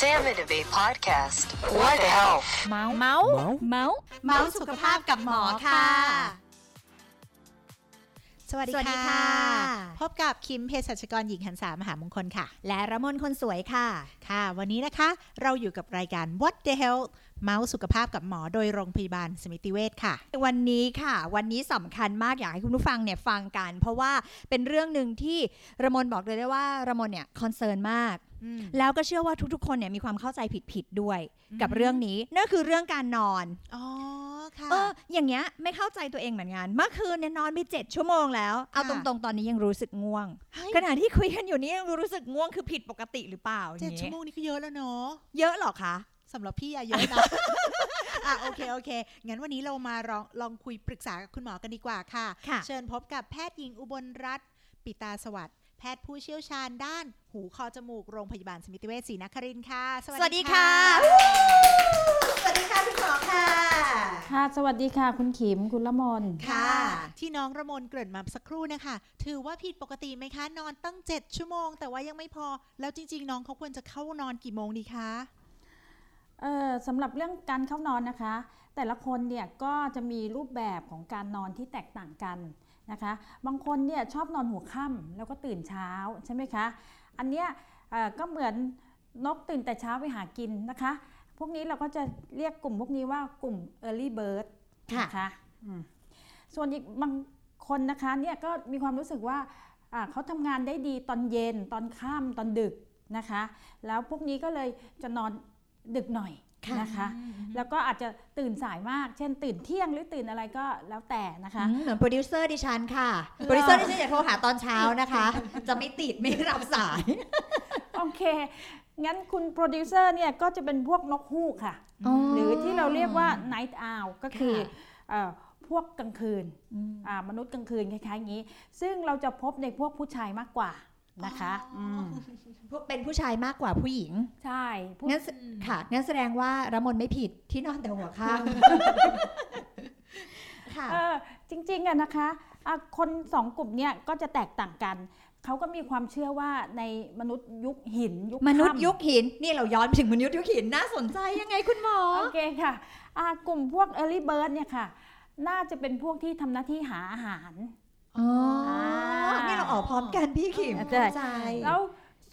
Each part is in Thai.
Sam and Abe podcast. What the health? เมาส์เมาส์เมาส์เมาส์สุขภาพกับหมอค่ะ สวัสดีสวัสดีค่ะค่ะ พบกับคิมเภสัชกรหญิงหันสามหามงคลค่ะ และระมนคนสวยค่ะ ค่ะ วันนี้นะคะ เราอยู่กับรายการ What the Health เมาส์สุขภาพกับหมอโดยโรงพยาบาลสมิติเวชค่ะ วันนี้ค่ะ วันนี้สำคัญมากอยากให้คุณผู้ฟังเนี่ยฟังกัน เพราะว่าเป็นเรื่องหนึ่งที่ระมนบอกเลยได้ว่าระมนเนี่ยคอนเซิร์นมาก แล้วก็เชื่อว่าทุกๆ คนเนี่ยมีความเข้าใจผิดๆด้วยกับเรื่องนี้นั่นคือเรื่องการนอนอ๋อค่ะเอออย่างเงี้ยไม่เข้าใจตัวเองเหมือนกันเมื่อคืนเนี่ยนอนไปเจ็ดชั่วโมงแล้วเอาตค่ะรงๆตอนนี้ยังรู้สึกง่วงเฮ้ยขณะที่คุยกันอยู่นี่ยังรู้สึกง่วงคือผิดปกติหรือเปล่าเจ็ดอย่างชั่วเงี้ยโมงนี่ก็เยอะแล้วเนาะเยอะเหรอคะ สำหรับพี่อะเยอะนะอะโอเคโอเค งั้นวันนี้เรามาลองลองคุยปรึกษากับคุณหมอกันดีกว่าค่ะค่ะ เชิญพบกับแพทย์หญิงอุบลรัตน์ปิตาสวัสดิ์แพทย์ผู้เชี่ยวชาญด้านหูคอจมูกโรงพยาบาลสมิติเวชศรีนครินทร์ค่ะ สวัสดีค่ะ สวัสดีค่ะคุณหมอค่ะ ค่ะ สวัสดีค่ะ คุณขิมคุณละมนค่ะ ที่น้องระมนเกริ่นมาสักครู่นะคะ ถือว่าผิดปกติไหมคะ นอนตั้ง 7 ชั่วโมง แต่ว่ายังไม่พอ แล้วจริง ๆ น้องเขาควรจะเข้านอนกี่โมงดีคะเอ่อ สำหรับเรื่องการเข้านอนนะคะ แต่ละคนเนี่ยก็จะมีรูปแบบของการนอนที่แตกต่างกันนะคะ บางคนเนี่ยชอบนอนหัวค่ำแล้วก็ตื่นเช้าใช่ไหมคะ อันเนี้ยเอ่อก็เหมือนนกตื่นแต่เช้าไปหากินนะคะ พวกนี้เราก็จะเรียกกลุ่มพวกนี้ว่ากลุ่ม early bird ค่ะนะคะอืมส่วนอีกบางคนนะคะเนี่ยก็มีความรู้สึกว่าอ่าเขาทำงานได้ดีตอนเย็นตอนค่ำตอนดึกนะคะ แล้วพวกนี้ก็เลยจะนอน ดึกหน่อยนะคะ แล้วก็อาจจะตื่นสายมาก เช่นตื่นเที่ยงหรือตื่นอะไรก็แล้วแต่นะคะอืมเหมือนโปรดิวเซอร์ดิฉันค่ะ โปรดิวเซอร์ดิฉันอย่าโทรหาตอนเช้านะคะ จะไม่ติดไม่รับสาย โอเค งั้นคุณโปรดิวเซอร์เนี่ยก็จะเป็นพวกนกฮูกค่ะ หรือที่เราเรียกว่า night owl ก็คือค่ะเอ่อพวกกลางคืนอ่ามนุษย์กลางคืนคล้ายๆอย่างนี้ ซึ่งเราจะพบในพวกผู้ชายมากกว่า นะคะมพวกเป็นผู้ชายมากกว่าผู้หญิง ใช่พวกงั้นแสค่ะงั้นแสดงว่าระมนไม่ผิดที่นอนแต่หัวข้างค่ะเออจริงๆอะนะคะอะคนสองกลุ่มเนี่ยก็จะแตกต่างกันเขาก็มีความเชื่อว่าในมนุษย์ยุคหินยุคมนุษย์ค่ำยุคหินนี่เราย้อนไปถึงมนุษย์ยุคหินน่าสนใจยังไงคุณหมอโอเคค่ะอ่ากลุ่มพวก early bird เนี่ยค่ะ น่าจะเป็นพวกที่ทำหน้าที่หาอาหาร อ๋ออ่านี่เราออกพร้อมกันพี่ขิมใช่เข้าใจแล้ว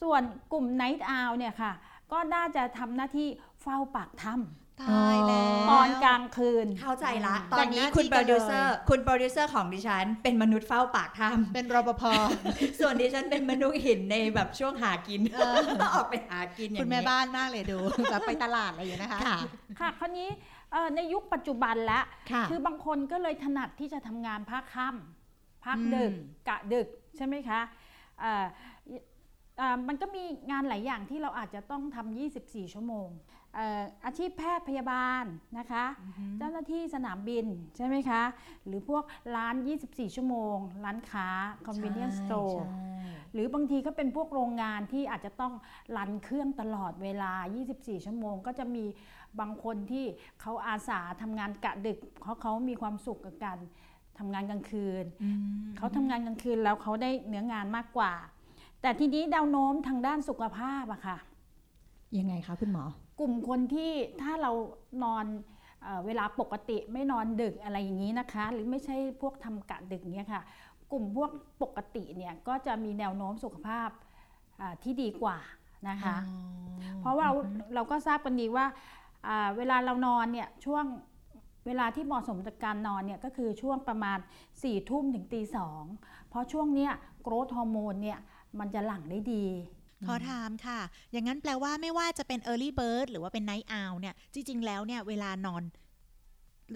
ส่วนกลุ่ม night owl เนี่ยค่ะ ก็น่าจะทำหน้าที่เฝ้าปากถ้ตายแล้วำตอนกลางคืนเข้าใจละตแบ่อนงนี้หน้าคุณที่โปกัรนดิวเซอเลยร์คุณโปรดิวเซอร์ของดิฉัน เป็นมนุษย์เฝ้าปากถ้เป็นรปภำส่วนดิฉันเป็นมนุษย์หินในแบบช่วงหากินออกไปหากินอย่างนี้คุณแม่บ้านมากเลยดูแบบไปตลาดอะไรอย่างเงี้ยนะคะค่ะค่ะคราวนี้เอ่อในยุคปัจจุบันแล้วค่ะคือบางคนก็เลยถนัดที่จะทำงานภาคค่ำ ภาคอืมดึกกะดึกใช่ไหมคะเอ่อเอ่อมันก็มีงานหลายอย่างที่เราอาจจะต้องทำ 24 ชั่วโมงเอ่ออาชีพแพทย์พยาบาลนะคะ เจ้าหน้าที่สนามบินใช่ไหมคะ หรือพวกร้าน 24 ชั่วโมง ร้านค้า convenience store หรือบางทีก็เป็นพวกโรงงานที่อาจจะต้องรันเครื่องตลอดเวลา 24 ชั่วโมง ก็จะมีบางคนที่เขาอาสาทำงานกะดึกเพราะเขามีความสุขกับการ ทำงานกลางคืน เขาทำงานกลางคืนแล้วเขาได้เนื้องานมากกว่า แต่ทีนี้แนวโน้มทางด้านสุขภาพอะค่ะ ยังไงคะคุณหมอ กลุ่มคนที่ถ้าเรานอนเออเวลาปกติไม่นอนดึกอะไรอย่างนี้นะคะ หรือไม่ใช่พวกทำกะดึกเนี้ยค่ะ กลุ่มพวกปกติเนี่ยก็จะมีแนวโน้มสุขภาพอ่าที่ดีกว่านะคะ เพราะว่าเราเราก็ทราบกันดีว่าอ่าเวลาเรานอนเนี่ยช่วง เวลาที่เหมาะสมกับการนอนเนี่ยก็คือช่วงประมาณ4ี่ทุ่มถึงตีสองเพราะช่วงเนี้ยโกรทฮอร์โมนเนี่ยมันจะหลั่งได้ดีขอถามค่ะ อย่างนั้นแปลว่าไม่ว่าจะเป็น early bird หรือว่าเป็น night owl เนี่ย จริง ๆ แล้วเนี่ย เวลานอน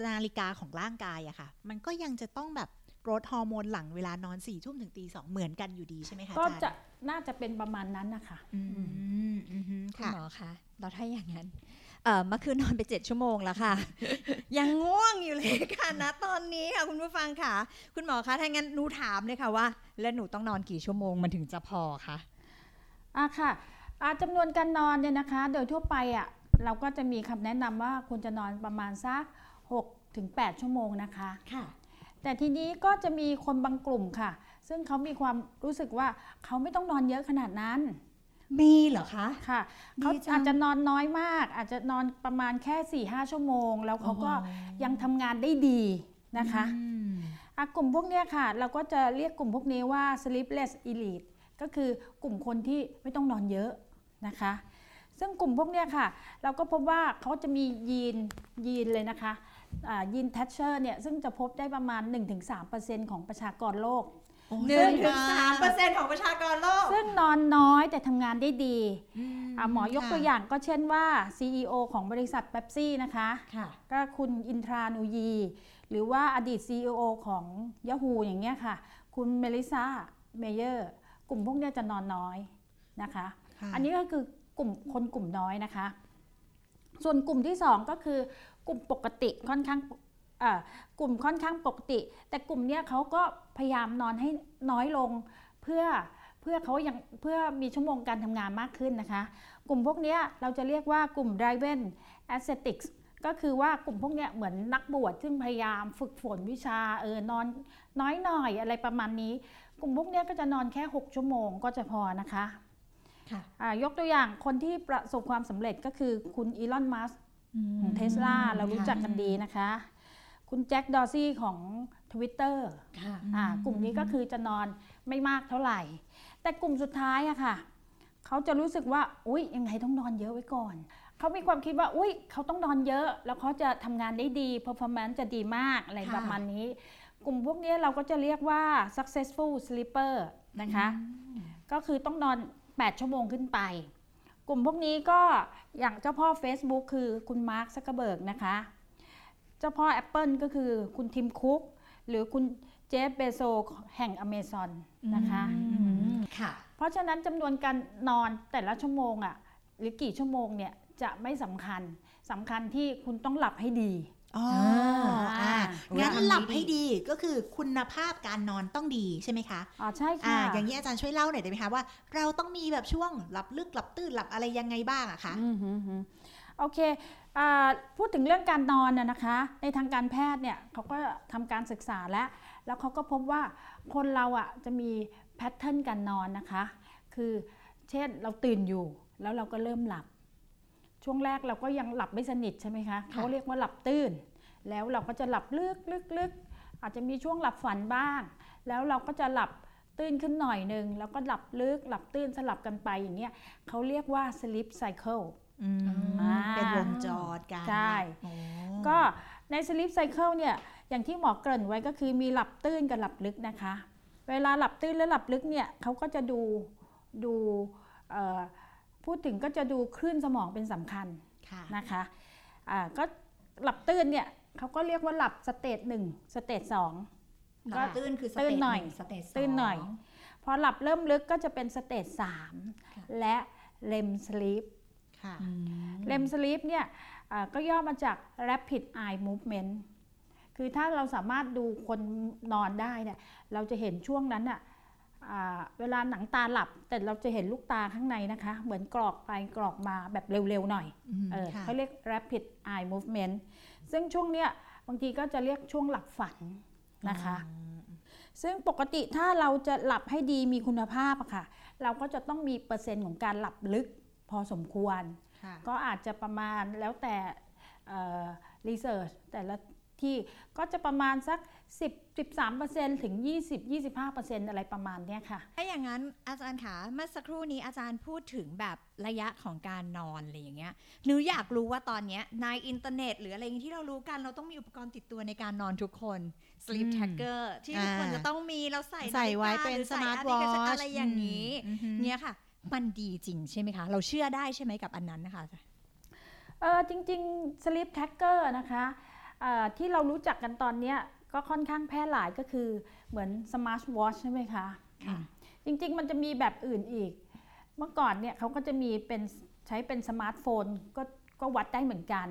นาฬิกาของร่างกายอะค่ะ มันก็ยังจะต้องแบบโกรทฮอร์โมนหลังเวลานอนสี่ทุ่มถึงตีสองเหมือนกันอยู่ดีใช่ไหมคะก็อาจะจารย์น่าจะเป็นประมาณนั้นนะคะ อืมอืมคุณค่ะหมอคะเราถ้าอย่างนั้น เอ่อเมื่อคืนนอนไปเจ็ดชั่วโมงแล้วค่ะ ยังง่วงอยู่เลยค่ะนะตอนนี้ค่ะคุณผู้ฟังค่ะ คุณหมอคะถ้างั้นหนูถามเลยค่ะว่า แล้วหนูต้องนอนกี่ชั่วโมงมันถึงจะพอคะอะค่ะอะจำนวนการนอนเนี่ยนะคะ โดยทั่วไปอะเราก็จะมีคำแนะนำว่าควรจะนอนประมาณสัก6ถึง8ชั่วโมงนะคะค่ะ แต่ทีนี้ก็จะมีคนบางกลุ่มค่ะ ซึ่งเขามีความรู้สึกว่าเขาไม่ต้องนอนเยอะขนาดนั้น มีเหรอคะค่ะดีเขาจังอาจจะนอนน้อยมาก อาจจะนอนประมาณแค่4ี่ห้าชั่วโมง แล้วเขาก็ยังทำงานได้ดีนะคะอืมอะกลุ่มพวกเนี้ยค่ะ เราก็จะเรียกกลุ่มพวกนี้ว่า sleepless elite ก็คือกลุ่มคนที่ไม่ต้องนอนเยอะนะคะ ซึ่งกลุ่มพวกเนี้ยค่ะ เราก็พบว่าเขาจะมียีนยีนเลยนะคะอ่ายีนแทตเชอร์เนี่ยซึ่งจะพบได้ประมาณ 1-3%ของประชากรโลก หนึ่งถึงสามเปอร์เซ็นต์ของประชากรโลก ซึ่งนอนน้อยแต่ทำงานได้ดีอืมอะหมอยกค่ะตัวอย่างก็เช่นว่า CEO ของบริษัทเป๊ปซี่นะคะค่ะก็คุณอินทรานูยี หรือว่าอดีต CEO ของ Yahoo อย่างเงี้ยค่ะ คุณมาริสซาเมเยอร์ กลุ่มพวกเนี้ยจะนอนน้อยนะคะค่ะอันนี้ก็คือกลุ่มคนกลุ่มน้อยนะคะ ส่วนกลุ่มที่ 2 ก็คือกลุ่มปกติค่อนข้างเอ่อ กลุ่มค่อนข้างปกติ แต่กลุ่มเนี้ยเขาก็พยายามนอนให้น้อยลงเพื่อเพื่อเขายังเพื่อมีชั่วโมงการทำงานมากขึ้นนะคะ กลุ่มพวกเนี้ยเราจะเรียกว่ากลุ่ม driven ascetics ก็คือว่ากลุ่มพวกเนี้ยเหมือนนักบวชซึ่งพยายามฝึกฝนวิชาเออนอนน้อยหน่อยอะไรประมาณนี้ กลุ่มพวกเนี้ยก็จะนอนแค่ 6 ชั่วโมงก็จะพอนะคะค่ะอ่ายกตัวอย่างคนที่ประสบความสำเร็จก็คือคุณอีลอน มัสของเทสลาเรารู้จักกันดีนะคะ คุณแจ็คดอซี่ของ Twitter ค่ะอ่ากลุ่มนี้ก็คือจะนอนไม่มากเท่าไหร่ แต่กลุ่มสุดท้ายอะค่ะ เขาจะรู้สึกว่า อุ๊ย ยังไงต้องนอนเยอะไว้ก่อน เขามีความคิดว่า อุ๊ย เขาต้องนอนเยอะ แล้วเขาจะทำงานได้ดี performance จะดีมาก อะไรค่ะประมาณนี้ กลุ่มพวกนี้เราก็จะเรียกว่า successful sleeper นะคะ ก็คือต้องนอน 8 ชั่วโมงขึ้นไป กลุ่มพวกนี้ก็อย่างเจ้าพ่อ Facebook คือคุณมาร์คซักเกอร์เบิร์กนะคะ เจ้าพ่อ Apple ก็คือคุณทิมคุก หรือคุณเจฟเบโซแห่ง Amazon นะคะอืมค่ะ เพราะฉะนั้นจำนวนการนอนแต่ละชั่วโมงอะ่ะหรือกี่ชั่วโมงเนี่ยจะไม่สำคัญสำคัญที่คุณต้องหลับให้ดีอ๋ออ่าอ่าอุ๊ยงั้นอันนี้หลับดีให้ดีก็คือคุณภาพการนอนต้องดีใช่ไหมคะอ๋อใช่อ่าค่ะอย่างนี้อาจารย์ช่วยเล่าหน่อยได้ไหมคะว่าเราต้องมีแบบช่วงหลับลึกหลับตื่นหลับอะไรยังไงบ้างอะคะอืมฮึฮึโอเคอ่า พูดถึงเรื่องการนอนน่ะนะคะ ในทางการแพทย์เนี่ยเขาก็ทำการศึกษาแล้ว แล้วเขาก็พบว่าคนเราอะจะมีแพทเทิร์นการนอนนะคะ คือเช่นเราตื่นอยู่แล้วเราก็เริ่มหลับ ช่วงแรกเราก็ยังหลับไม่สนิทใช่ไหมคะเขาเรียกว่าหลับตื่น แล้วเราก็จะหลับลึกลึกลึกอาจจะมีช่วงหลับฝันบ้าง แล้วเราก็จะหลับตื่นขึ้นหน่อยหนึ่งแล้วก็หลับลึกหลับตื่นสลับกันไปอย่างเงี้ยเขาเรียกว่า sleep cycle อืมอ่า เป็นวงจรการใช่โอ้ก็ใน sleep cycle เนี่ยอย่างที่หมอเกริ่นไว้ก็คือมีหลับตื่นกับหลับลึกนะคะ เวลาหลับตื่นและหลับลึกเนี่ยเขาก็จะดูดูเอ่อพูดถึงก็จะดูคลื่นสมองเป็นสำคัญค่ะนะคะอ่าก็หลับตื่นเนี่ยเขาก็เรียกว่าหลับ stage หนึ่ง stage สองก็ก็ตื่นคือสตื่เตนจหน่อยง stage สองตื่นหน่อย พอหลับเริ่มลึกก็จะเป็น stage สามค่ะและ REM sleep ค่ะอืม REM sleep เนี่ยอ่าก็ย่อมาจาก rapid eye movement คือถ้าเราสามารถดูคนนอนได้เนี่ยเราจะเห็นช่วงนั้นอะอ่าเวลาหนังตาหลับ แต่เราจะเห็นลูกตาข้างในนะคะ เหมือนกรอกไปกรอกมาแบบเร็วๆหน่อยอืมเออค่ะเขาเรียก rapid eye movement ซึ่งช่วงเนี้ยบางทีก็จะเรียกช่วงหลับฝันนะคะ ซึ่งปกติถ้าเราจะหลับให้ดีมีคุณภาพอะค่ะ เราก็จะต้องมีเปอร์เซ็นต์ของการหลับลึก พอสมควรค่ะก็อาจจะประมาณแล้วแต่รีเสิร์ชแต่ละที่ก็จะประมาณสัก 10 13 ถึง 20 25 อะไรประมาณเนี้ยค่ะ ถ้าอย่างนั้นอาจารย์คะเมื่อสักครู่นี้อาจารย์พูดถึงแบบระยะของการนอนอะไรอย่างเงี้ยหนูอยากรู้ว่าตอนเนี้ยในอินเทอร์เน็ต หรืออะไรอย่างที่เรารู้กันเราต้องมีอุปกรณ์ติดตัวในการนอนทุกคน sleep อืม tracker ที่ทุกคนอ่าจะต้องมีเราใส่ใส่ไว้ฬิกาเป็นหรือใ smart แอปพลิเคชัน watch อะไรอย่างนี้อืมอืมเนี่ยค่ะ มันดีจริงใช่ไหมคะ เราเชื่อได้ใช่ไหมกับอันนั้นนะคะเออจริงๆ sleep tracker นะคะเอ่อที่เรารู้จักกันตอนเนี้ยก็ค่อนข้างแพร่หลายก็คือเหมือน smart watch ใช่ไหมคะค่ะจริงๆ มันจะมีแบบอื่นอีก เมื่อก่อนเนี่ยเขาก็จะมีเป็นใช้เป็นสมาร์ทโฟนก็ก็วัดได้เหมือนกัน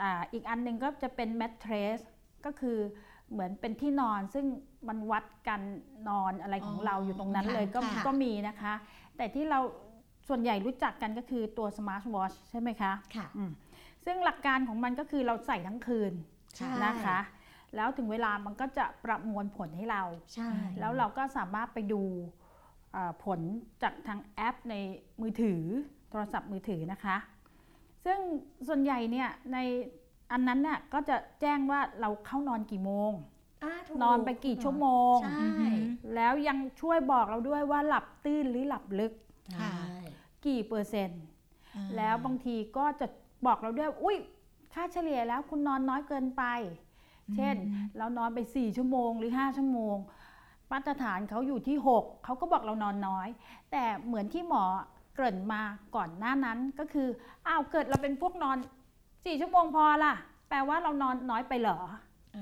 อาอีกอันหนึ่งก็จะเป็น mattress ก็คือเหมือนเป็นที่นอนซึ่งมันวัดการนอนอะไรของอ๋อเราอยู่ตรงนั้นค่ะเลยก็ค่ะก็มีนะคะ แต่ที่เราส่วนใหญ่รู้จักกันก็คือตัว smart watch ใช่ไหมคะค่ะอืมซึ่งหลักการของมันก็คือเราใส่ทั้งคืนใช่นะคะ แล้วถึงเวลามันก็จะประมวลผลให้เราใช่แล้วเราก็สามารถไปดูเอ่อผลจากทางแอปในมือถือโทรศัพท์มือถือนะคะ ซึ่งส่วนใหญ่เนี่ยในอันนั้นน่ะก็จะแจ้งว่าเราเข้านอนกี่โมงถูก นอนไปกี่ชั่วโมง ใช่ แล้วยังช่วยบอกเราด้วยว่าหลับตื้นหรือหลับลึกค่ะกี่เปอร์เซ็นต์อ่าแล้วบางทีก็จะบอกเราด้วย อุ้ยค่าเฉลี่ยแล้วคุณนอนน้อยเกินไป เช่น เรานอนไป 4 ชั่วโมงหรือ 5 ชั่วโมง มาตรฐานเขาอยู่ที่ 6 เขาก็บอกเรานอนน้อย แต่เหมือนที่หมอเกริ่นมาก่อนหน้านั้นก็คือ อ้าว เกิดเราเป็นพวกนอน 4 ชั่วโมงพอล่ะ แปลว่าเรานอนน้อยไปเหรอ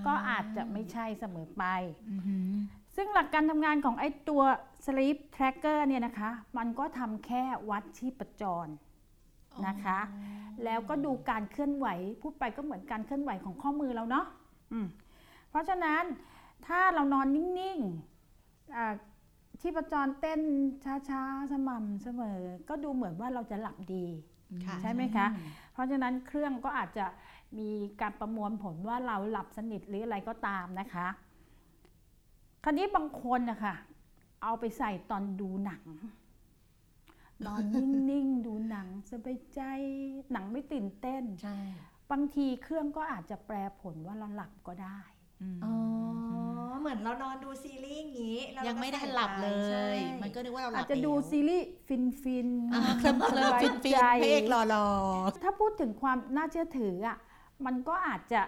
ก็อาจจะไม่ใช่เสมอไปอือหือซึ่งหลักการทำงานของไอ้ตัว sleep tracker เนี่ยนะคะ มันก็ทำแค่วัดชีพจรนะคะ แล้วก็ดูการเคลื่อนไหว พูดไปก็เหมือนการเคลื่อนไหวของข้อมือเราเนาะอืมเพราะฉะนั้นถ้าเรานอนนิ่งๆอ่าชีพจรเต้นช้าๆ สม่ำเสมอ ก็ดูเหมือนว่าเราจะหลับดีค่ะ ใช่ไหมคะ เพราะฉะนั้นเครื่องก็อาจจะมีการประมวลผลว่าเราหลับสนิทหรืออะไรก็ตามนะคะ คราวนี้บางคนนะคะเอาไปใส่ตอนดูหนัง นอนนิ่งๆ ดูหนังสบายใจหนังไม่ตื่นเต้น ใช่ บางทีเครื่องก็อาจจะแปลผลว่าเราหลับก็ได้อ๋อ เหมือนเรานอนดูซีรีส์อย่างนี้แล้วยังเราก็ไม่ได้ใส่หลับเลใช่ยมันก็นึกว่าเราหลัอาบจจะดูแล้วซีรีส์ฟินฟินๆอ่าเคลิ้มเคลิ้มสบายฟินฟินใจพระเอกหล่อถ้าพูดถึงความน่าเชื่อถืออะมันก็อาจจะ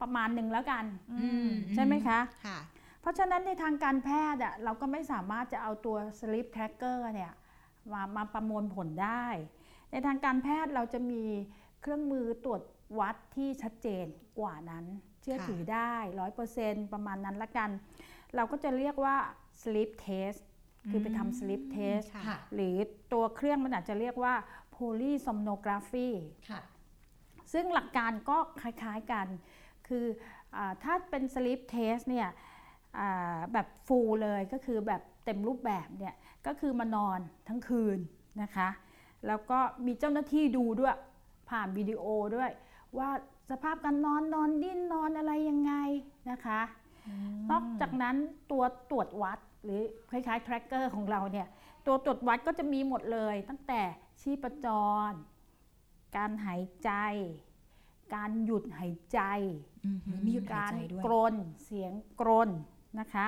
ประมาณหนึ่งแล้วกันๆอืมใช่ไหมคะค่ะเพราะฉะนั้นในทางการแพทย์อะเราก็ไม่สามารถจะเอาตัว sleep tracker เนี่ยมามาประมวลผลได้ ในทางการแพทย์เราจะมีเครื่องมือตรวจวัดที่ชัดเจนกว่านั้น เชื่อถือได้ร้อยเปอร์เซ็นต์ประมาณนั้นละกัน เราก็จะเรียกว่า sleep test คือไปทำ sleep test ค่ะค่ะหรือตัวเครื่องมันอาจจะเรียกว่า polysomnography ค่ะซึ่งหลักการก็คล้ายๆกัน คืออาถ้าเป็น sleep test เนี่ยอ่าแบบ full เลยก็คือแบบเต็มรูปแบบเนี่ยก็คือมานอนทั้งคืนนะคะ แล้วก็มีเจ้าหน้าที่ดูด้วยผ่านวิดีโอด้วยว่า สภาพการนอนนอนดิ้นนอนอะไรยังไงนะคะนอกจากนั้นตัวตรวจวัดหรือคล้ายๆ tracker ของเราเนี่ยตัวตรวจวัดก็จะมีหมดเลย ตั้งแต่ชีพจร การหายใจ การหยุดหายใจมีหยุดหายการใจด้วยกรนเสียงกรนนะคะ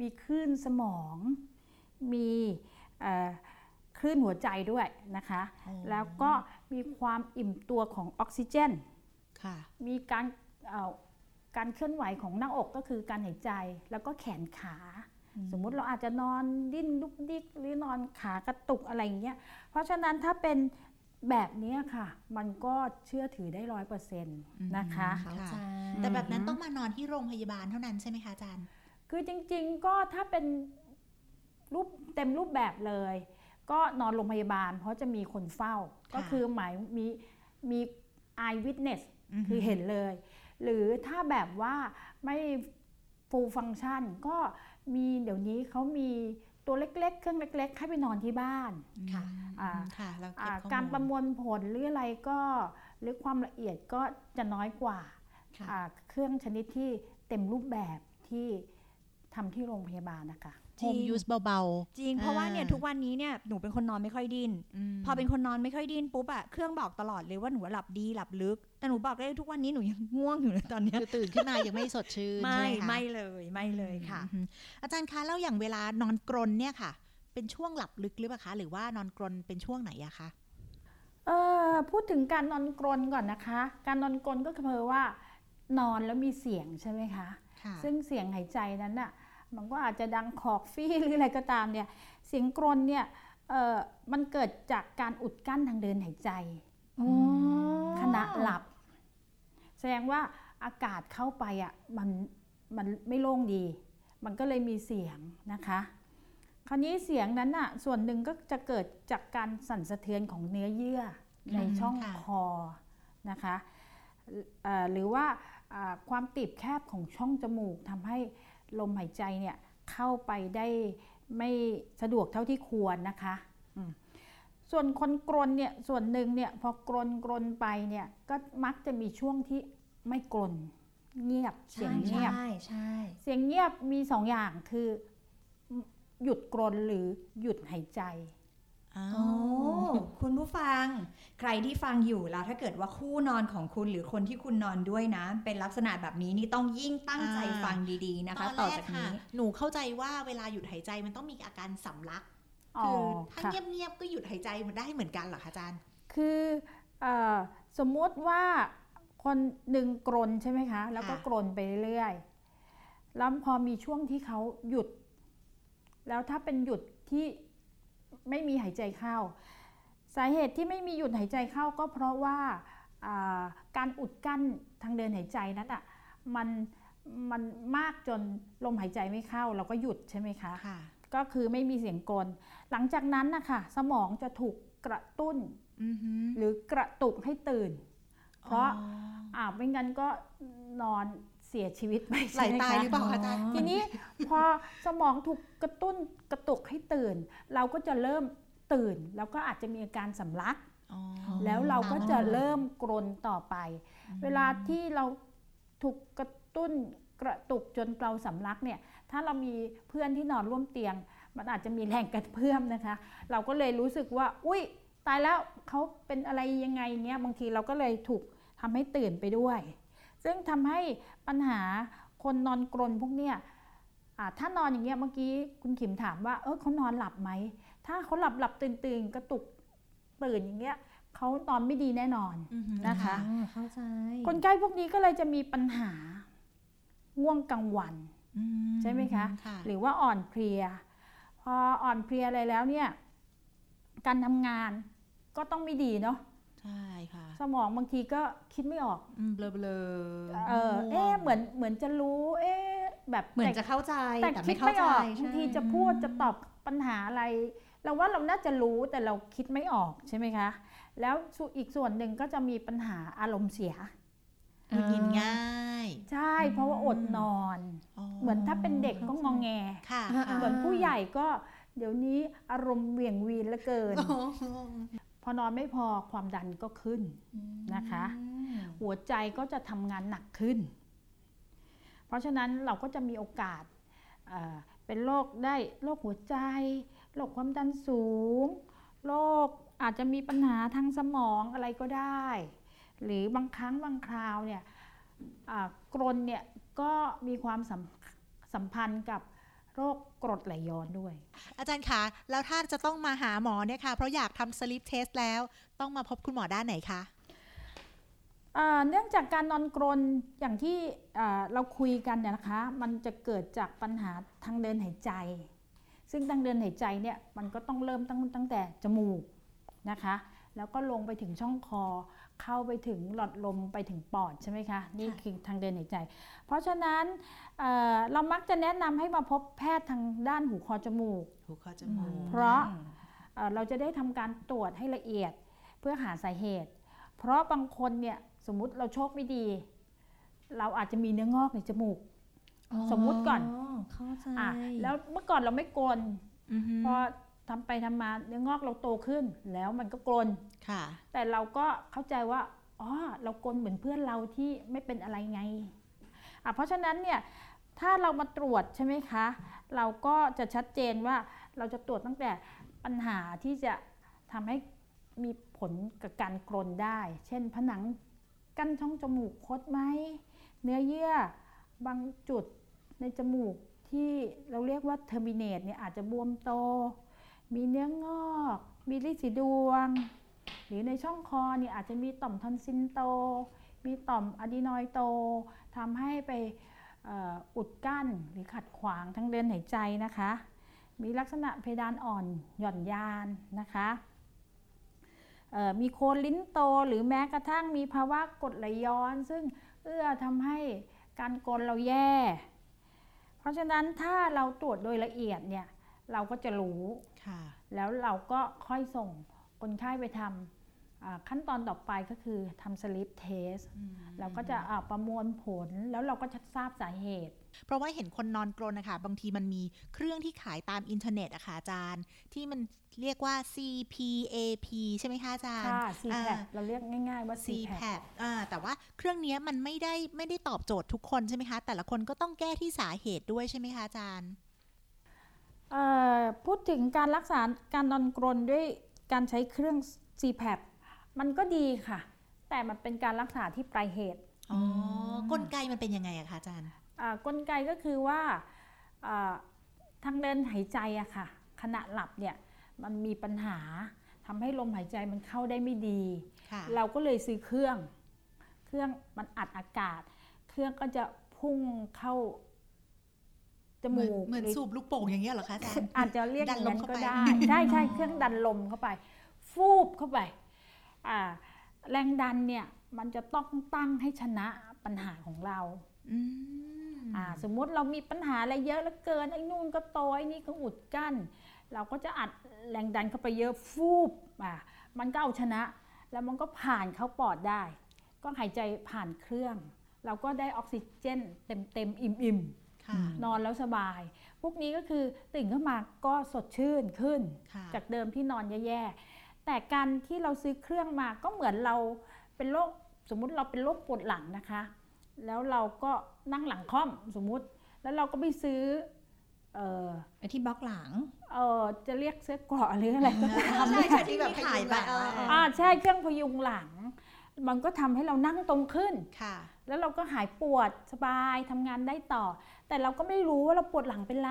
มีคลื่นสมอง มีเอ่อคลื่นหัวใจด้วยนะคะ แล้วก็มีความอิ่มตัวของออกซิเจนค่ะ มีการเอ่อการเคลื่อนไหวของหน้าอกก็คือการหายใจแล้วก็แขนขา สมมุติเราอาจจะนอนดิ้นลุกดิกหรือนอนขากระตุกอะไรอย่างเงี้ยเพราะฉะนั้นถ้าเป็นแบบเนี้ยค่ะ มันก็เชื่อถือได้ร้อยเปอร์เซ็นต์นะคะเข้าใจแต่แบบนั้นต้องมานอนที่โรงพยาบาลเท่านั้นใช่ไหมคะอาจารย์ คือจริงๆก็ถ้าเป็นรูปเต็มรูปแบบเลย ก็นอนโรงพยาบาลเพราะจะมีคนเฝ้า ก็คือหมายมีมี eye witness อือหือ คือเห็นเลย หรือถ้าแบบว่าไม่ full function ก็มีเดี๋ยวนี้เขามีตัวเล็กๆ เครื่องเล็ก ๆ ให้ไปนอนที่บ้านค่ะอ่าค่ะแล้วเก็อ่าบข้อมูลการประมวลผลหรืออะไรก็หรือความละเอียดก็จะน้อยกว่าค่ะอ่าเครื่องชนิดที่เต็มรูปแบบที่ทำที่โรงพยาบาลนะคะจริง home use เบาจริง เพราะว่าเนี่ยอ่าทุกวันนี้เนี่ยหนูเป็นคนนอนไม่ค่อยดิ้นๆอืมพอเป็นคนนอนไม่ค่อยดิ้นปุ๊บอะเครื่องบอกตลอดเลยว่าหนูหลับดีหลับลึก แต่หนูบอกเลยทุกวันนี้หนูยังง่วงอยู่เลยตอนเนี้ยคือตื่นขึ้นมายังไม่สดชื่นไม่ใช่หคะไม่เลยไม่เลยค่ะอืมอาจารย์คะแล้วอย่างเวลานอนกรนเนี่ยค่ะ เป็นช่วงหลับลึกหรือเปล่าคะหรือว่านอนกรนเป็นช่วงไหนอะคะเออพูดถึงการนอนกรนก่อนนะคะ การนอนกรนก็คือว่านอนแล้วมีเสียงใช่ไหมคะค่ะซึ่งเสียงหายใจนั้นน่ะมันก็อาจจะดังขอกฟี่หรืออะไรก็ตามเนี่ย เสียงกรนเนี่ยเออมันเกิดจากการอุดกั้นทางเดินหายใจขณะหลับ แสดงว่าอากาศเข้าไปอะมันมันไม่โล่งดี มันก็เลยมีเสียงนะคะ คราวนี้เสียงนั้นอะส่วนหนึ่งก็จะเกิดจากการสั่นสะเทือนของเนื้อเยื่อในช่องค่ะคอนะคะเอ่อหรือว่าอ่าความตีบแคบของช่องจมูกทำให้ลมหายใจเนี่ยเข้าไปได้ไม่สะดวกเท่าที่ควรนะคะอืม ส่วนคนกรนเนี่ยส่วนหนึ่งเนี่ยพอกรนกรนไปเนี่ยก็มักจะมีช่วงที่ไม่กรนเงียบเสียงเงียบใช่ใช่เสียงเงียบมีสองอย่างคือ หยุดกรนหรือหยุดหายใจอ๋อโอ้คุณผู้ฟัง ใครที่ฟังอยู่แล้วถ้าเกิดว่าคู่นอนของคุณหรือคนที่คุณนอนด้วยนะ เป็นลักษณะแบบนี้นี่ต้องยิ่งตั้งใจฟังดีๆนะคะ ต่อจากนี้หนูเข้าใจว่าเวลาหยุดหายใจมันต้องมีอาการสำลักอ๋อ คือถ้าค่ะเงียบๆก็หยุดหายใจมันได้เหมือนกันเหรอคะอาจารย์ คือเออสมมุติว่าคนหนึ่งกรนใช่ไหมคะ แล้วก็ค่ะกรนไปเรื่อยๆแล้วพอมีช่วงที่เขาหยุด แล้วถ้าเป็นหยุดที่ไม่มีหายใจเข้า สาเหตุที่ไม่มีหยุดหายใจเข้าก็เพราะว่าอ่าการอุดกั้นทางเดินหายใจนั้นอะมันมันมากจนลมหายใจไม่เข้า เราก็หยุดใช่ไหมคะค่ะ ก็คือไม่มีเสียงกรนหลังจากนั้นนะคะสมองจะถูกกระตุ้นอือหือหรือกระตุกให้ตื่น เพราะอ๋ออ่าไม่งั้นก็นอนเสียชีวิตไปไหลใช่ไหมตายคะหรือเปล่าคะอาจารย์ทีนี้พอสมองถูกกระตุ้นกระตุกให้ตื่น เราก็จะเริ่มตื่น แล้วก็อาจจะมีอาการสำลักอ๋อแล้วเราก็จะเริ่มกรนต่อไป เวลาที่เราถูกกระตุ้นกระตุกจนเราสำลักเนี่ย ถ้าเรามีเพื่อนที่นอนร่วมเตียง มันอาจจะมีแรงกระเพื่อมนะคะ เราก็เลยรู้สึกว่า อุ้ยตายแล้วเขาเป็นอะไรยังไงเงี้ยบางทีเราก็เลยถูกทำให้ตื่นไปด้วย ซึ่งทำให้ปัญหาคนนอนกรนพวกเนี้ยอ่าถ้านอนอย่างเงี้ยเมื่อกี้คุณขิมถามว่าเออเขานอนหลับไหม ถ้าเขาหลับหลับตื่นตื่นกระตุกตื่นอย่างเงี้ยเขานอนไม่ดีแน่นอนอือหือนะคะอ๋อเข้าใจคนไข้พวกนี้ก็เลยจะมีปัญหาง่วงกลางวันอื ใช่ไหมคะค่ะหรือว่าอ่อนเพลีย พออ่อนเพลียอะไรแล้วเนี่ย การทำงานก็ต้องไม่ดีเนาะใช่ค่ะ สมองบางทีก็คิดไม่ออกอืมเบลอเบลอเออเอ๊ะเหมือนเหมือนจะรู้ เอ๊ะแบบเหมือนแต่จะเข้าใจแต่แต่คิไม่ดเข้าไม่ใจออกใช่บางทีจะพูดจะตอบปัญหาอะไร เราว่าเราน่าจะรู้แต่เราคิดไม่ออกใช่ไหมคะ แล้วส่วนอีกส่วนหนึ่งก็จะมีปัญหาอารมณ์เสีย หงุดหงิดง่าย ใช่เพราะว่าอดนอน เหมือนถ้าเป็นเด็กก็งองแงค่ะอ่าค่ะเหมือนผู้ใหญ่ก็เดี๋ยวนี้อารมณ์เหวี่ยงวีนเหลือเกิน พอนอนไม่พอความดันก็ขึ้นนะคะ หัวใจก็จะทำงานหนักขึ้น เพราะฉะนั้นเราก็จะมีโอกาสเอ่อเป็นโรคได้โรคหัวใจโรคความดันสูงโรคอาจจะมีปัญหาทางสมองอะไรก็ได้ หรือบางครั้งบางคราวเนี่ยอ่ากรนเนี่ยก็มีความสัมสัมพันธ์กับโรคกรดไหลย้อนด้วย อาจารย์คะ แล้วถ้าจะต้องมาหาหมอเนี่ยค่ะ เพราะอยากทำ sleep test แล้ว ต้องมาพบคุณหมอด้านไหนคะอ่าเนื่องจากการนอนกรนอย่างที่อ่าเราคุยกันเนี่ยนะคะ มันจะเกิดจากปัญหาทางเดินหายใจ ซึ่งทางเดินหายใจเนี่ยมันก็ต้องเริ่มตั้งตั้งแต่จมูกนะคะ แล้วก็ลงไปถึงช่องคอ เข้าไปถึงหลอดลมไปถึงปอดใช่ไหมคะ นี่คือทางเดินหายใจ เพราะฉะนั้นเอ่อเรามักจะแนะนำให้มาพบแพทย์ทางด้านหูคอจมูก หูคอจมูก เพราะเอ่อเราจะได้ทำการตรวจให้ละเอียดเพื่อหาสาเหตุ เพราะบางคนเนี่ยสมมุติเราโชคไม่ดี เราอาจจะมีเนื้องอกในจมูก สมมุติก่อนเข้าใจอะแล้วเมื่อก่อนเราไม่กลนอือหือพอ ทำไปทำมาเนื้องอกเราโตขึ้นแล้วมันก็กลนค่ะ แต่เราก็เข้าใจว่าอ๋อเรากลนเหมือนเพื่อนเราที่ไม่เป็นอะไรไงอะเพราะฉะนั้นเนี่ยถ้าเรามาตรวจใช่ไหมคะ เราก็จะชัดเจนว่าเราจะตรวจตั้งแต่ปัญหาที่จะทำให้มีผลกับการกรนได้ เช่น ผนังกั้นช่องจมูกคดไหม เนื้อเยื่อบางจุดในจมูกที่เราเรียกว่า turbinate เนี่ยอาจจะบวมโต มีเนื้องอก มีริดสีดวง หรือในช่องคอเนี่ยอาจจะมีต่อมทอนซิลโต มีต่อม adenoid โตทำให้ไปอ,อุดกั้นหรือขัดขวางทางเดินหายใจนะคะ มีลักษณะเพดานอ่อนหย่อนยานนะคะมีโคนลิ้นโตหรือแม้กระทั่งมีภาวะกดไหลย้อน ซึ่งเอื้อทำให้การกลนเราแย่ เพราะฉะนั้นถ้าเราตรวจโดยละเอียดเนี่ย เราก็จะรู้ค่ะแล้วเราก็ค่อยส่งคนไข้ไปทำอ่าขั้นตอนต่อไปก็คือทำสลิปเทสเราก็จะอ่าประมวลผลแล้วเราก็จะทราบสาเหตุ เพราะว่าเห็นคนนอนกรนนะคะบางทีมันมีเครื่องที่ขายตามอินเทอร์เน็ตอะค่ะอาจารย์ ที่มันเรียกว่า CPAP ใช่ไหมคะอาจารย์ค่ะ CPAP อ่าเราเรียกง่ายๆว่า CPAP CPAP อ่าแต่ว่าเครื่องเนี้ยมันไม่ได้ไม่ได้ตอบโจทย์ทุกคนใช่ไหมคะ แต่ละคนก็ต้องแก้ที่สาเหตุด้วยใช่ไหมคะอาจารย์เอ่อ พูดถึงการรักษาการนอนกรนด้วยการใช้เครื่อง CPAP มันก็ดีค่ะ แต่มันเป็นการรักษาที่ปลายเหตุ อ๋อ กลไกมันเป็นยังไงอะคะอาจารย์อ่ากลไกก็คือว่าอ่าทางเดินหายใจอะค่ะ ขณะหลับเนี่ยมันมีปัญหาทำให้ลมหายใจมันเข้าได้ไม่ดีค่ะเราก็เลยซื้อเครื่อง เครื่องมันอัดอากาศ เครื่องก็จะพุ่งเข้า จเหมืมูอนกเหมือนหรือสูบลูกโป่งอย่างเงี้ยเหรอคะอาจารย์อาจจะเรียกดัอนย่างลมนั้นเข้าก็ไปได้ใช่ใช่เครื่องดันลมเข้าไป ฟูบเข้าไปอ่าแรงดันเนี่ยมันจะต้องตั้งให้ชนะปัญหาของเราอืมอ่าสมมุติเรามีปัญหาอะไรเยอะแล้วเกินไอ้นู่นก็โตไอ้นี่ก็อุดกั้น เราก็จะอัดแรงดันเข้าไปเยอะฟูบอ่ามันก็เอาชนะ แล้วมันก็ผ่านเข้าปอดได้ ก็หายใจผ่านเครื่อง เราก็ได้ออกซิเจนเต็มเต็มๆอิ่มอิ่มๆค่ะ นอนแล้วสบาย พวกนี้ก็คือตื่นขึ้นมาก็สดชื่นขึ้นค่ะจากเดิมที่นอนแย่ๆ แต่การที่เราซื้อเครื่องมาก็เหมือนเราเป็นโรคสมมุติเราเป็นโรคปวดหลังนะคะ แล้วเราก็นั่งหลังค่อมสมมุติ แล้วเราก็ไปซื้อเออไอ้ที่บล็อกหลัง เออจะเรียกเสื้อเกราะหรืออะไรก็ตามใช่เนี่ยใช่ที่แบบขายไปเอออ่าใช่เครื่องพยุงหลัง มันก็ทำให้เรานั่งตรงขึ้นค่ะ แล้วเราก็หายปวดสบายทำงานได้ต่อ แต่เราก็ไม่รู้ว่าเราปวดหลังเป็นไร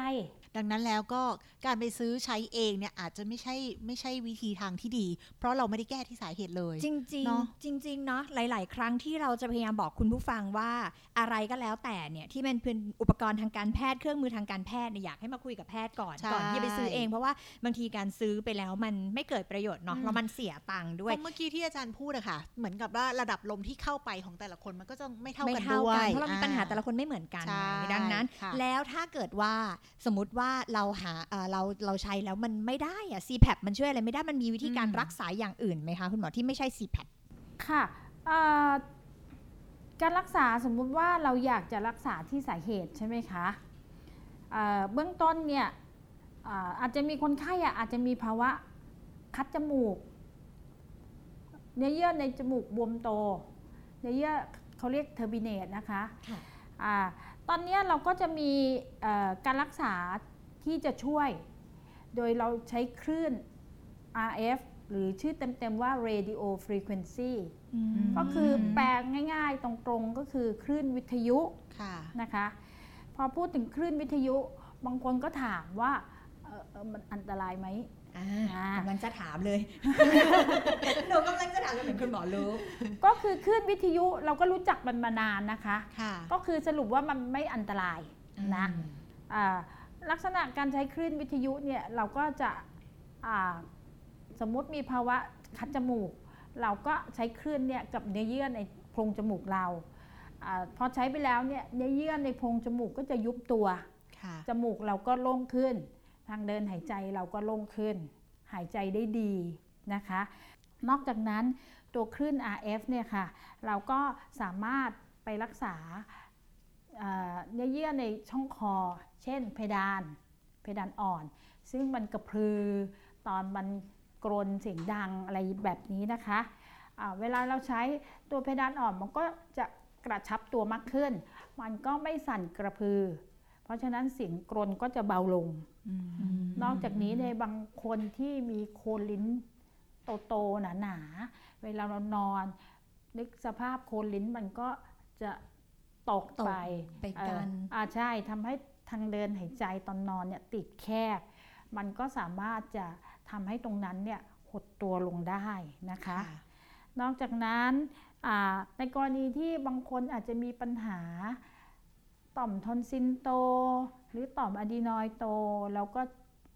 ดังนั้นแล้วก็การไปซื้อใช้เองเนี่ยอาจจะไม่ใช่ไม่ใช่วิธีทางที่ดี เพราะเราไม่ได้แก้ที่สาเหตุเลย จริงจริงเนอะจริงๆเนาะหลาย ๆ ครั้งที่เราจะพยายามบอกคุณผู้ฟังว่าอะไรก็แล้วแต่เนี่ยที่มันเป็นอุปกรณ์ทางการแพทย์เครื่องมือทางการแพทย์เนี่ยอยากให้มาคุยกับแพทย์ก่อนใช่ก่อนที่จะไปซื้อเอง เพราะว่าบางทีการซื้อไปแล้วมันไม่เกิดประโยชน์เนาะอืมแล้วมันเสียตังค์ด้วยเพราะเมื่อกี้ที่อาจารย์พูดอะค่ะ เหมือนกับว่าระดับลมที่เข้าไปของแต่ละคนมันก็จะไม่เท่าไม่กันเท่าด้วกันยเพราะเรามีปัญหาอ่แต่ละคนไม่เหมือนกันใช่ไงดังนั้นค่ะแล้วถ้าเกิดว่าสมมติว่าเราหาเอ่อเราเราใช้แล้วมันไม่ได้อะ CPAP มันช่วยอะไรไม่ได้มันมีวิธีการอืมรักษาอย่างอื่นไหมคะคุณหมอที่ไม่ใช่ CPAP ค่ะเอ่อการรักษาสมมุติว่าเราอยากจะรักษาที่สาเหตุใช่ไหมคะเอ่อเบื้องต้นเนี่ยอ่าอาจจะมีคนไข้อะอาจจะมีภาวะคัดจมูก เนื้อเยื่อในจมูกบวมโต เนื้อเยื่อเขาเรียกเทอร์บิเนตนะคะค่ะอาตอนเนี้ยเราก็จะมีเอ่อการรักษา ที่จะช่วย โดยเราใช้คลื่น RF หรือชื่อเต็ม ๆ ว่า radio frequency ก็คือแปลง่ายๆ ตรงๆ ก็คือคลื่นวิทยุค่ะนะคะ พอพูดถึงคลื่นวิทยุ บางคนก็ถามว่าเอ่อเอ่อมันอันตรายไหมอ่าอ่ากำลังจะถามเลย หนูกำลังจะถามเลยเหมือนคุณหมอรู้ ก็คือคลื่นวิทยุเราก็รู้จักมันมานานนะคะค่ะก็คือสรุปว่ามันไม่อันตรายนะอ่า ลักษณะการใช้คลื่นวิทยุเนี่ยเราก็จะอ่าสมมุติมีภาวะคัดจมูก เราก็ใช้คลื่นเนี่ยกับเนื้อเยื่อในโพรงจมูกเราอาพอใช้ไปแล้วเนี่ยเนื้อเยื่อในโพรงจมูกก็จะยุบตัวค่ะจมูกเราก็โล่งขึ้น ทางเดินหายใจเราก็โล่งขึ้น หายใจได้ดีนะคะ นอกจากนั้นตัวคลื่น RF เนี่ยค่ะ เราก็สามารถไปรักษา เอ่อเนื้อเยื่อในช่องคอ เช่น เพดาน เพดานอ่อน ซึ่งมันกระพือตอนมันกรนเสียงดังอะไรแบบนี้นะคะอ่าเวลาเราใช้ตัวเพดานอ่อนมันก็จะกระชับตัวมากขึ้น มันก็ไม่สั่นกระพือ เพราะฉะนั้นเสียงกรนก็จะเบาลงนอกจากนี้ในบางคนที่มีโคนลิ้นโตๆหนาๆเวลาเรานอน นึกสภาพโคนลิ้นมันก็จะ ตกตกไปไปกันเอ่ออ่าใช่ทำให้ทางเดินหายใจตอนนอนเนี่ยติดแคบ มันก็สามารถจะทำให้ตรงนั้นเนี่ยหดตัวลงได้นะคะค่ะนอกจากนั้นอ่าในกรณีที่บางคนอาจจะมีปัญหาต่อมทอนซิลโต หรือต่อมอะดีนอยด์โต แล้วก็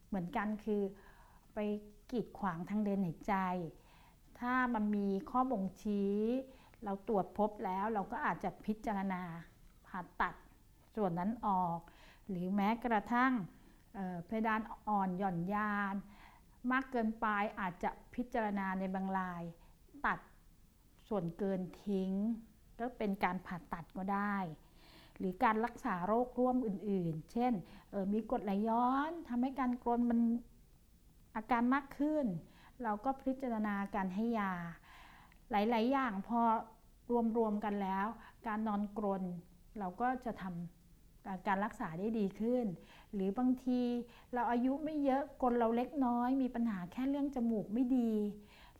เหมือนกันคือไปกีดขวางทางเดินหายใจ ถ้ามันมีข้อบ่งชี้ เราตรวจพบแล้วเราก็อาจจะพิจารณาผ่าตัดส่วนนั้นออก หรือแม้กระทั่งเพดานอ่อนหย่อนยาน มากเกินไปอาจจะพิจารณาในบางราย ตัดส่วนเกินทิ้ง ก็เป็นการผ่าตัดก็ได้ หรือการรักษาโรคร่วมอื่น ๆ เช่นออมีกรดไหลย้อนทำให้การกรนมันอาการมากขึ้น เราก็พิจารณาการให้ยา หลาย ๆ อย่างพอ รวมๆกันแล้ว การนอนกรนเราก็จะทำการรักษาได้ดีขึ้น หรือบางทีเราอายุไม่เยอะกลเราเล็กน้อย มีปัญหาแค่เรื่องจมูกไม่ดี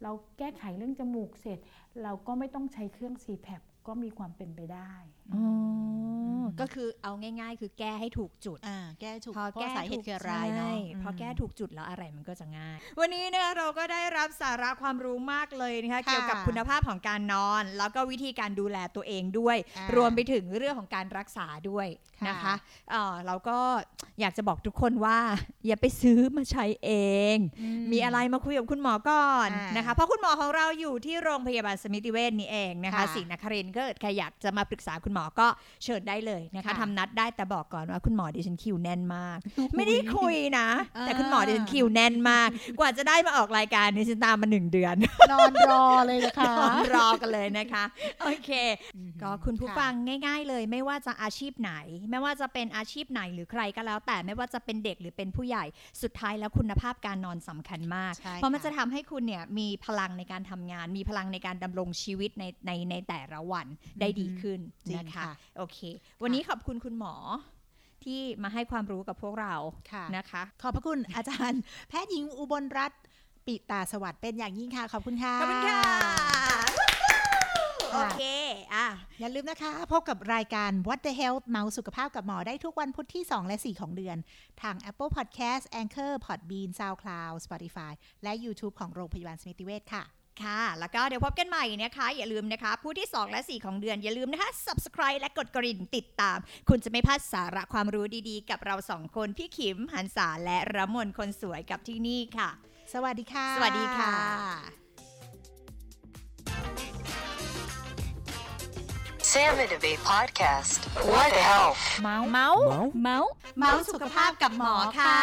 เราแก้ไขเรื่องจมูกเสร็จ เราก็ไม่ต้องใช้เครื่อง CPAP ก็มีความเป็นไปได้ก็คือเอาง่าย ๆ คือแก้ให้ถูกจุดอ่าแก้ถูกพอเพราะแก้สาเหถูตุกคืออะไรเนาะใช่มพอแก้ถูกจุดแล้วอะไรมันก็จะง่าย วันนี้เนี่ยเราก็ได้รับสาระความรู้มากเลยนะคะค่ะเกี่ยวกับคุณภาพของการนอน แล้วก็วิธีการดูแลตัวเองด้วยอ่ารวมไปถึงเรื่องของการรักษาด้วยค่ะนะคะเอ่อเราก็อยากจะบอกทุกคนว่า อย่าไปซื้อมาใช้เอง มีอะไรมาคุยกับคุณหมอก่อนอ่านนะคะเพราะคุณหมอของเราอยู่ที่โรงพยาบาลสมิติเวชนี่เองนะคะค่ะศรีนครินทร์ก็เกิดใครอยากจะมาปรึกษาคุณหมอก็เชิญได้เลยนะคะค่ะทำนัดได้แต่บอกก่อนว่าคุณหมอดิฉันคิวแน่นมาก ไม่ได้คุยนะอ่าแต่คุณหมอดิฉันคิวแน่นมาก กว่าจะได้มาออกรายการดิฉันตามมาหนึ่งเดือน นอนรอเลยนะคะนอนรอกันเลยนะคะ โอเค ก็คุณผู้ค่ะฟังง่าย ๆ เลย ไม่ว่าจะอาชีพไหน ไม่ว่าจะเป็นอาชีพไหนหรือใครก็แล้ว แต่ไม่ว่าจะเป็นเด็กหรือเป็นผู้ใหญ่สุดท้ายแล้วคุณภาพการนอนสำคัญมากใช่เพราะมันค่ะจะทำให้คุณเนี่ยมีพลังในการทำงาน มีพลังในการดำรงชีวิตในในในแต่ละวันได้ดีขึ้นจริงนะคะค่ะโอเค วันนี้ขอบคุณคุณหมอที่มาให้ความรู้กับพวกเราค่ะนะคะ ขอบพระคุณอาจารย์ แพทย์หญิงอุบลรัตน์ปิตาสวัสดิ์เป็นอย่างยิ่งค่ะ ขอบคุณค่ะ ขอบคุณค่ะ โอเค อะ อย่าลืมนะคะ พบกับรายการ What the Health เมาส์สุขภาพกับหมอได้ทุกวันพุธที่ 2 และ 4 ของเดือน ทาง Apple Podcast Anchor Podbean SoundCloud Spotify และ YouTube ของโรงพยาบาลสมิติเวชค่ะ ค่ะ แล้วก็เดี๋ยวพบกันใหม่นะคะ อย่าลืมนะคะ ผู้ที่ 2 และ 4 ของเดือน อย่าลืมนะคะ subscribe และกดกระดิ่งติดตาม คุณจะไม่พลาดสาระความรู้ดีๆ กับเราสองคน พี่ขิม หันษาและระมนคนสวยกับที่นี่ค่ะ สวัสดีค่ะ สวัสดีค่ะ Sam Innovate Podcast. What the health? เมาส์เมาส์เมาส์ เมาส์สุขภาพกับหมอค่ะ